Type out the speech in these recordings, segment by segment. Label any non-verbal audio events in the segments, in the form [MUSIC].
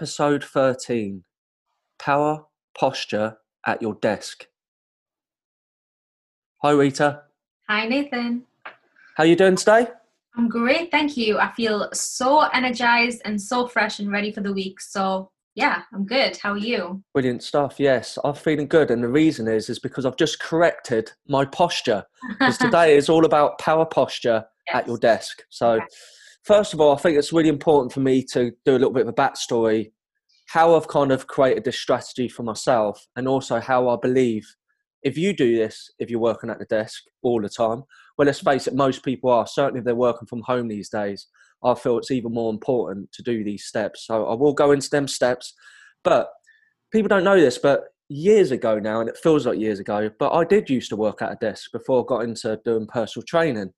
episode 13 Power Posture at Your Desk. Hi, Rita. Hi, Nathan. How you doing today? I'm great, thank you. I feel so energized and so fresh and ready for the week. So, yeah, I'm good. How are you? Brilliant stuff. Yes, I'm feeling good, and the reason is is because I've just corrected my posture. Because [LAUGHS] today is all about power posture at your desk. So, Okay. First of all, I think it's really important for me to do a little bit of a backstory, how I've kind of created this strategy for myself, and also how I believe if you do this, if you're working at the desk all the time, well, let's face it, most people are. Certainly, if they're working from home these days, I feel it's even more important to do these steps. So, I will go into them steps, but people don't know this, but years ago now, and it feels like years ago, but I did used to work at a desk before I got into doing personal training.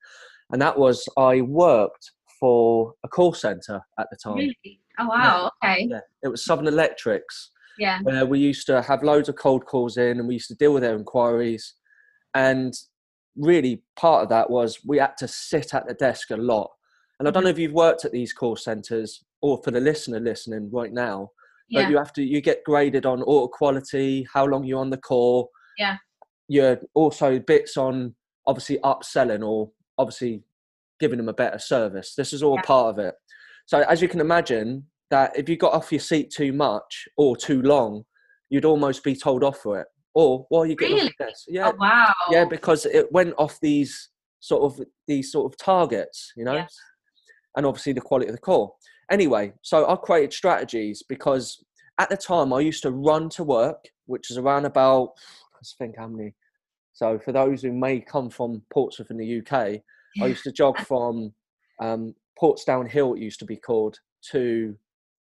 And that was, I worked for a call center at the time. Really? Oh, wow. Okay. Yeah, it was Southern Electrics, Yeah. where we used to have loads of cold calls in and we used to deal with their inquiries. And really, part of that was we had to sit at the desk a lot. And I don't mm-hmm. know if you've worked at these call centers or for the listener listening right now, but Yeah. you have to you get graded on auto quality how long you're on the call Yeah. you're also bits on obviously upselling or obviously giving them a better service this is all Yeah. part of it so as you can imagine that if you got off your seat too much or too long you'd almost be told off for it or while you getting off Really? yeah Oh, wow. yeah because it went off these sort of these sort of targets you know Yeah. and obviously the quality of the call anyway so i created strategies because at the time i used to run to work which is around about let's think how many so for those who may come from portsmouth in the uk i used to jog [LAUGHS] from um, portsdown hill it used to be called to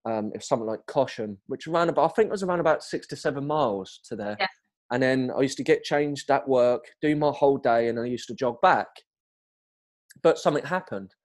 um, it's something like Caution, which around about I think it was around about six to seven miles to there. Yeah. And then I used to get changed at work, do my whole day, and I used to jog back. But something happened,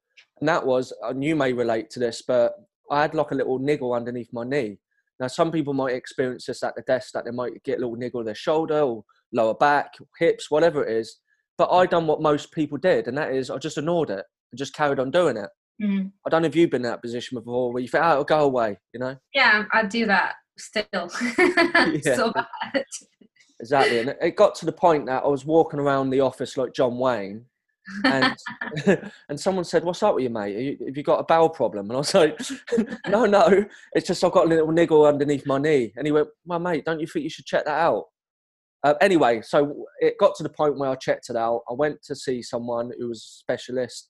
and that was, and you may relate to this, but I had like a little niggle underneath my knee. Now, some people might experience this at the desk that they might get a little niggle in their shoulder or lower back, hips, whatever it is. But I done what most people did, and that is I just ignored it and just carried on doing it. Mhm. I don't know if you've been in that position before where you think, oh, it'll go away, you know? Yeah, I do that still. [LAUGHS] [LAUGHS] so bad. Exactly. And it- got to the point that I was walking around the office like John Wayne. And [LAUGHS] and someone said, "What's up with you, mate? Have you, have you got a bowel problem?" And I was like, "No, no, it's just I've got a little niggle underneath my knee." And he went, "My mate, don't you think you should check that out?" Uh, anyway, so it got to the point where I checked it out. I went to see someone who was a specialist,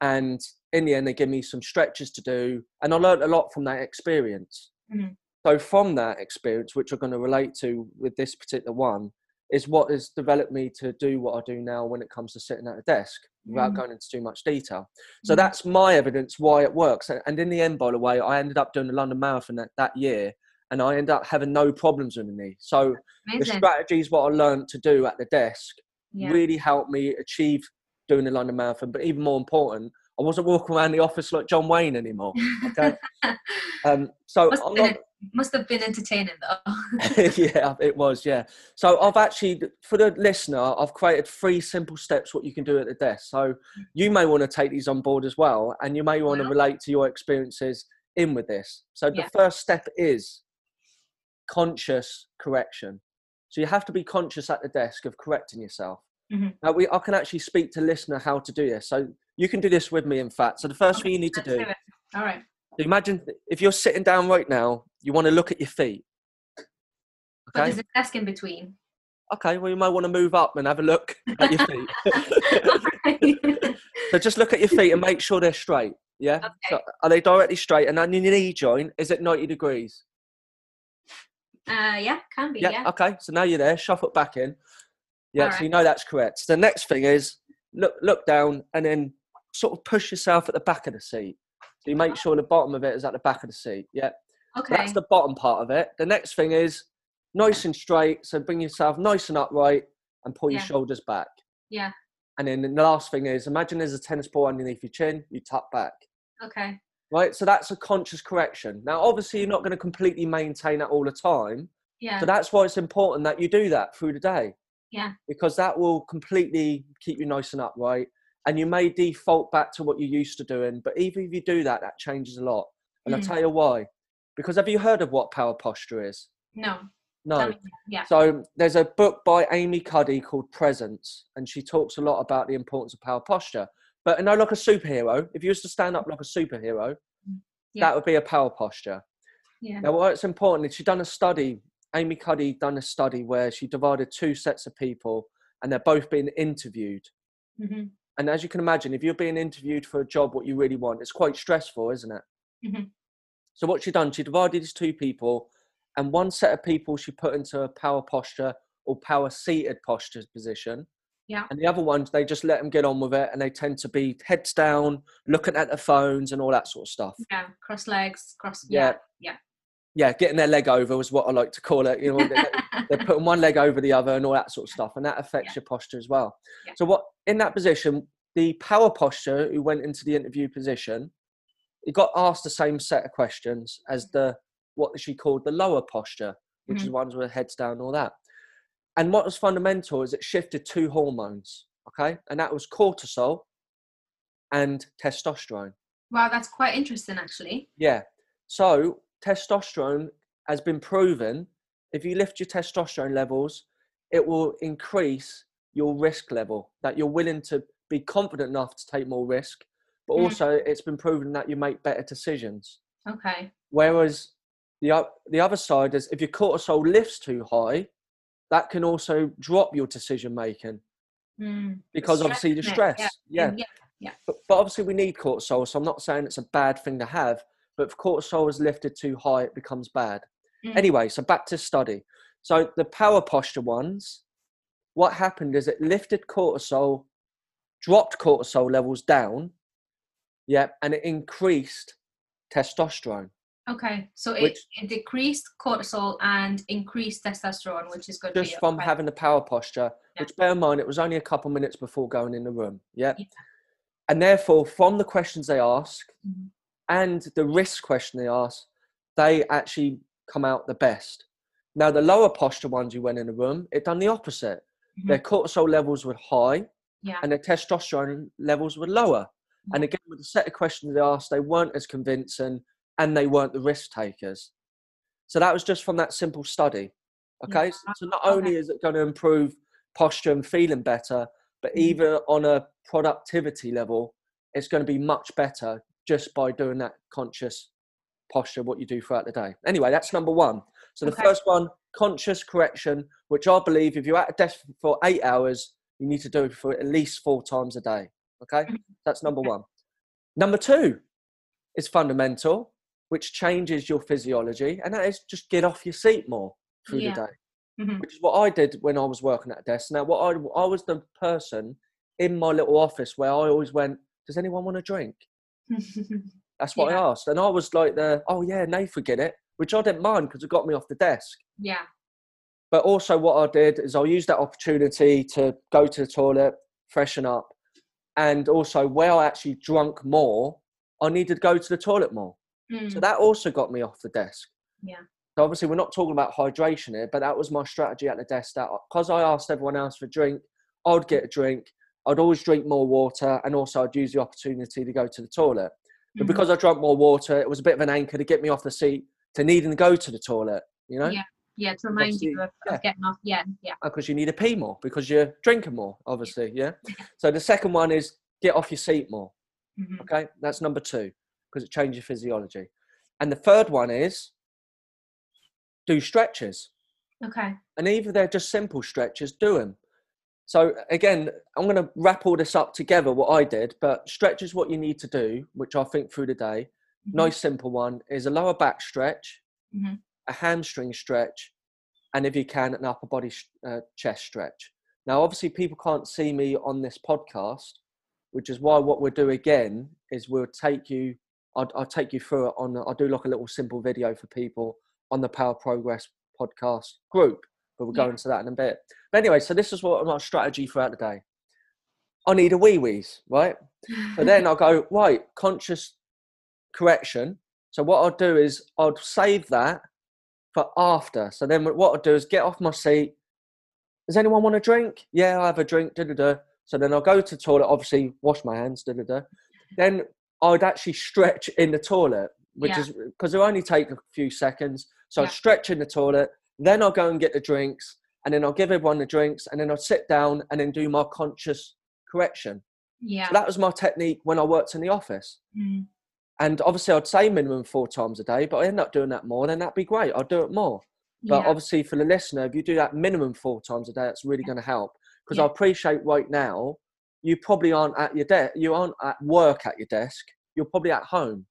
and in the end, they gave me some stretches to do, and I learned a lot from that experience. Mhm. So from that experience, which I'm going to relate to with this particular one, is what has developed me to do what I do now when it comes to sitting at a desk without Mm. going into too much detail. So Mhm. that's my evidence why it works. And- And in the end, by the way, I ended up doing the London Marathon that, that year and I end up having no problems with the knee. So the strategies, what I learned to do at the desk, Yeah. really helped me achieve doing the London Marathon. But even more important, I wasn't walking around the office like John Wayne anymore. Okay. [LAUGHS] um, so must, have been, must have been entertaining though. [LAUGHS] yeah, it was. Yeah. So I've actually, for the listener, I've created three simple steps what you can do at the desk. So you may want to take these on board as well, and you may want to relate to your experiences in with this. So the Yeah. first step is conscious correction. So you have to be conscious at the desk of correcting yourself. Mhm. Now we, I can actually speak to listener how to do this. So you can do this with me, in fact. So the first thing you need to do. it. All right. Imagine if you're sitting down right now, you want to look at your feet. But Okay. there's a desk in between. Okay, well, you might want to move up and have a look [LAUGHS] at your feet. so just look at your feet and make sure they're straight. Yeah. So Okay. are they directly straight? And then your knee joint is it ninety degrees? Uh, yeah, can be. Yeah. Yeah. Okay. So now you're there. Shuffle it back in. Yeah. So Alright. you know that's correct. So the next thing is look look down and then sort of push yourself at the back of the seat. So you make sure the bottom of it is at the back of the seat. Yeah. Okay. That's the bottom part of it. The next thing is nice and straight. So bring yourself nice and upright and pull your shoulders back. Yeah. And then the last thing is imagine there's a tennis ball underneath your chin, you tuck back. Okay. Right? So that's a conscious correction. Now, obviously, you're not going to completely maintain that all the time. Yeah. So that's why it's important that you do that through the day. Yeah. Because that will completely keep you nice and upright. And you may default back to what you're used to doing. But even if you do that, that changes a lot. And I'll Mm. tell you why. Because have you heard of what power posture is? No. No. Me. Yeah. So there's a book by Amy Cuddy called Presence, and she talks a lot about the importance of power posture. But know, like a superhero, if you was to stand up like a superhero, Yeah. that would be a power posture. Yeah. Now, what's important is she done a study. Amy Cuddy done a study where she divided two sets of people, and they're both being interviewed. hmm And as you can imagine, if you're being interviewed for a job, what you really want, it's quite stressful, isn't it? Mhm. So what she done, she divided these two people, and one set of people she put into a power posture or power seated posture position. Yeah. And the other ones, they just let them get on with it, and they tend to be heads down, looking at their phones and all that sort of stuff. Yeah. Cross legs. Cross. Yeah. Yeah. Yeah, getting their leg over was what I like to call it. You know, they- Yeah. [LAUGHS] they're putting one leg over the other and all that sort of stuff, and that affects Yeah. your posture as well. Yeah. So, what in that position, the power posture who went into the interview position, he got asked the same set of questions as the what she called the lower posture, which is Mm-hmm. ones with heads down, and all that. And what was fundamental is it shifted two hormones, okay, and that was cortisol and testosterone. wow, that's quite interesting, actually. Yeah. So testosterone has been proven. If you lift your testosterone levels, it will increase your risk level. That you're willing to be confident enough to take more risk, but Mm. also it's been proven that you make better decisions. Okay. Whereas the the other side is if your cortisol lifts too high, that can also drop your decision making Mm. because Stress, obviously the stress. Yeah. yeah. Yeah. But, but obviously we need cortisol, so I'm not saying it's a bad thing to have. But if cortisol is lifted too high, it becomes bad. Mm. Anyway, so back to study. So the power posture ones, what happened is it lifted cortisol, dropped cortisol levels down, yeah, and it increased testosterone. Okay. So it, Which- it decreased cortisol and increased testosterone, which is good. Just from Okay. having the power posture, Yeah. which bear in mind it was only a couple minutes before going in the room. Yeah. Yeah. And therefore, from the questions they ask, Mhm. and the risk question they ask, they actually come out the best. Now, the lower posture ones who went in the room, it done the opposite. Mhm. Their cortisol levels were high Yeah. and their testosterone levels were lower. And Mhm. again, with the set of questions they asked, they weren't as convincing and they weren't the risk takers. So that was just from that simple study. Okay. Yeah, So not okay. only is it going to improve posture and feeling better, but Mhm. even on a productivity level, it's going to be much better just by doing that conscious posture, what you do throughout the day. Anyway, that's number one. So the Okay. first one, conscious correction, which I believe if you're at a desk for eight hours, you need to do it for at least four times a day. Okay, Mhm. that's number Okay. one. Number two is fundamental, which changes your physiology, and that is just get off your seat more through Yeah. the day Mhm. which is what I did when I was working at a desk. Now, what I I was the person in my little office where I always went, "Does anyone want a drink?" [LAUGHS] That's what I asked, and I was like, "The oh yeah, Nath would get it," which I didn't mind because it got me off the desk. yeah. But also, what I did is I used that opportunity to go to the toilet, freshen up, and also where I actually drunk more, I needed to go to the toilet more. So Mm. that also got me off the desk. Yeah. So obviously, we're not talking about hydration here, but that was my strategy at the desk. That because I asked everyone else for a drink, I'd get a drink. I'd always drink more water, and also I'd use the opportunity to go to the toilet. But Mhm. because I drank more water, it was a bit of an anchor to get me off the seat to needing to go to the toilet. You know, Yeah. yeah, to remind you of, yeah. of getting off. Yeah. Yeah. because you need to pee more because you're drinking more. Obviously, yeah. [LAUGHS] So the second one is get off your seat more. Mhm. Okay, that's number two because it changes your physiology. And the third one is do stretches. Okay. and either they're just simple stretches, do them. So again, I'm going to wrap all this up together. What I did, but stretch is what you need to do, which I think through the day. Mhm. Nice simple one is a lower back stretch, Mhm. a hamstring stretch, and if you can, an upper body uh, chest stretch. Now, obviously, people can't see me on this podcast, which is why what we'll do again is we'll take you. I'll, I'll take you through it on. I'll do like a little simple video for people on the Power Progress podcast group, but we'll go Yeah. into that in a bit. But anyway, so this is what my strategy throughout the day. I need a wee wees, right? So then I'll go, [LAUGHS] right, conscious correction. So what I'll do is I'll save that for after. So then what I'll do is get off my seat. Does anyone want a drink? Yeah, I have a drink. Da, da, da. So then I'll go to the toilet, obviously wash my hands. Da, da, da. Then I'd actually stretch in the toilet. which Yeah. is because it'll only take a few seconds. So Yeah. I'll stretch in the toilet, then I'll go and get the drinks, and then I'll give everyone the drinks, and then I'll sit down and then do my conscious correction. Yeah. So that was my technique when I worked in the office. Mm. And obviously, I'd say minimum four times a day, but I end up doing that more, then that'd be great. I'll do it more. But yeah. obviously, for the listener, if you do that minimum four times a day, that's really going to help. Because. I appreciate right now, you probably aren't at your desk, you aren't at work at your desk, you're probably at home,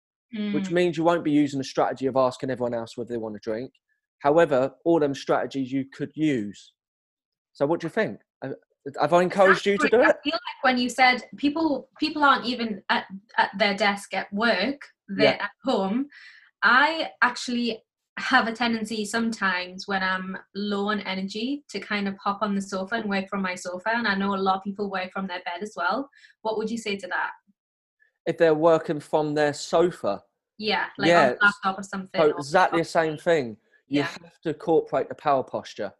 which Mm. means you won't be using the strategy of asking everyone else whether they want a drink. However, all them strategies you could use. So, what do you think? Uh, Have I encouraged you to do I it? feel like when you said people people aren't even at, at their desk at work, they're Yeah. at home. I actually have a tendency sometimes when I'm low on energy to kind of hop on the sofa and work from my sofa. And I know a lot of people work from their bed as well. What would you say to that? If they're working from their sofa, Yeah, like Yeah, on a laptop or something. So or- exactly the same thing. You Yeah. have to incorporate the power posture.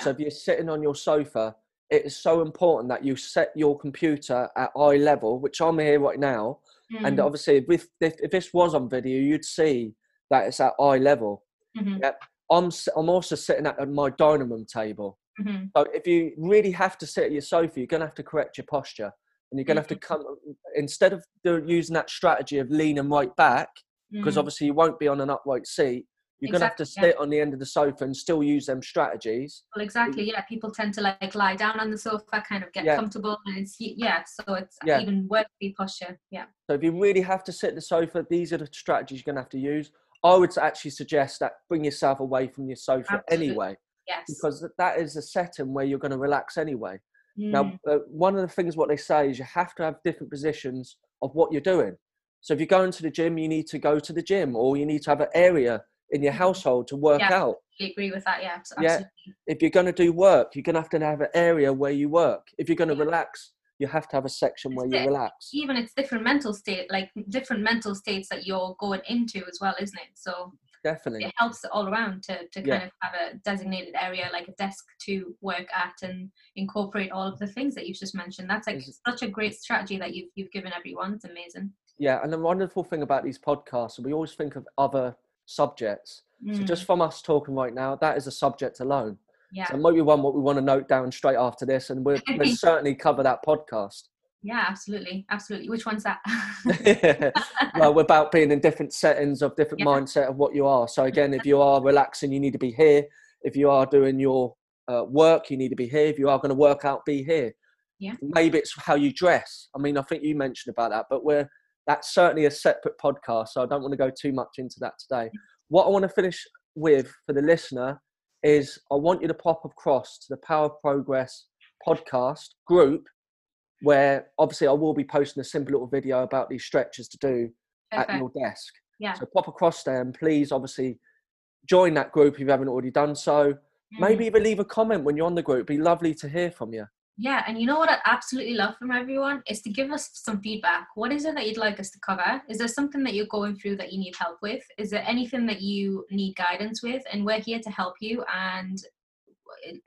So if you're sitting on your sofa, it is so important that you set your computer at eye level, which I'm here right now. And Mm, obviously, if, if, if this was on video, you'd see that it's at eye level. Mhm, I'm s- I'm also sitting at my dining room table. mhm. So if you really have to sit at your sofa, you're going to have to correct your posture, and you're going to have to Mm-hmm. come instead of using that strategy of leaning right back because Mhm. obviously you won't be on an upright seat. You're going to have to Exactly, yeah. sit on the end of the sofa and still use them strategies. Well, exactly. Yeah, people tend to like lie down on the sofa, kind of get Yeah. comfortable, and it's yeah. So it's Yeah. even worse the posture. Yeah. So if you really have to sit at the sofa, these are the strategies you're going to have to use. I would actually suggest that bring yourself away from your sofa Absolutely. anyway, Yes. because that is a setting where you're going to relax anyway. Mm, Now, uh, one of the things what they say is you have to have different positions of what you're doing. So if you're going to the gym, you need to go to the gym, or you need to have an area in your Mhm. household to work Yeah. out. I agree with that. Yeah. so Yeah. If you're going to do work, you're going to have to have an area where you work. If you're going to Yeah. relax, you have to have a section where you relax. Even it's different mental state, like different mental states that you're going into as well, isn't it? So Definitely. it helps all around to to Yeah. kind of have a designated area like a desk to work at and incorporate all of the things that you've just mentioned. That's like Is- such a great strategy that you've you've given everyone. It's amazing. Yeah, and the wonderful thing about these podcasts, we always think of other subjects. So Mm, just from us talking right now, that is a subject alone. Yeah. So be one what we want to note down straight after this, and we'll, we'll [LAUGHS] certainly cover that podcast. Yeah, absolutely, absolutely. Which one's that? [LAUGHS] well, we're about being in different settings of different Yeah. mindset of what you are. So again, if you are relaxing, you need to be here. If you are doing your uh, work, you need to be here. If you are going to work out, be here. Yeah. Maybe it's how you dress. I mean, I think you mentioned about that, but we're that's certainly a separate podcast. So I don't want to go too much into that today. What I want to finish with for the listener is I want you to pop across to the Power of Progress podcast group where obviously I will be posting a simple little video about these stretches to do at your desk. Yeah. So pop across there and please obviously join that group if you haven't already done so. Mm. Maybe even leave a comment when you're on the group. It'd be lovely to hear from you. Yeah, and you know what I absolutely love from everyone is to give us some feedback. What is it that you'd like us to cover? Is there something that you're going through that you need help with? Is there anything that you need guidance with? And we're here to help you. And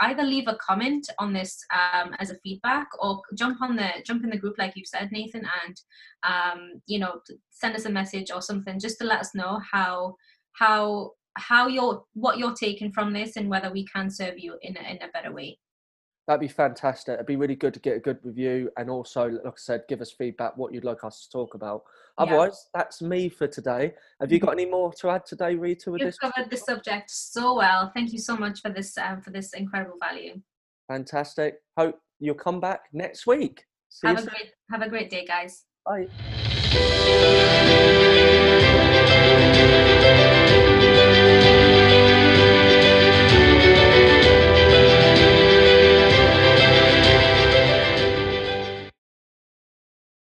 either leave a comment on this um, as a feedback, or jump on the jump in the group like you said, Nathan, and um, you know send us a message or something just to let us know how how how you're what you're taking from this and whether we can serve you in a, in a better way. That'd be fantastic. It'd be really good to get a good review and also, like I said, give us feedback what you'd like us to talk about. Yeah. Otherwise, that's me for today. Have you got any more to add today, Rita, with You've this? covered the subject so well. Thank you so much for this um, for this incredible value. Fantastic. Hope you'll come back next week. See Have a soon. great have a great day, guys. Bye.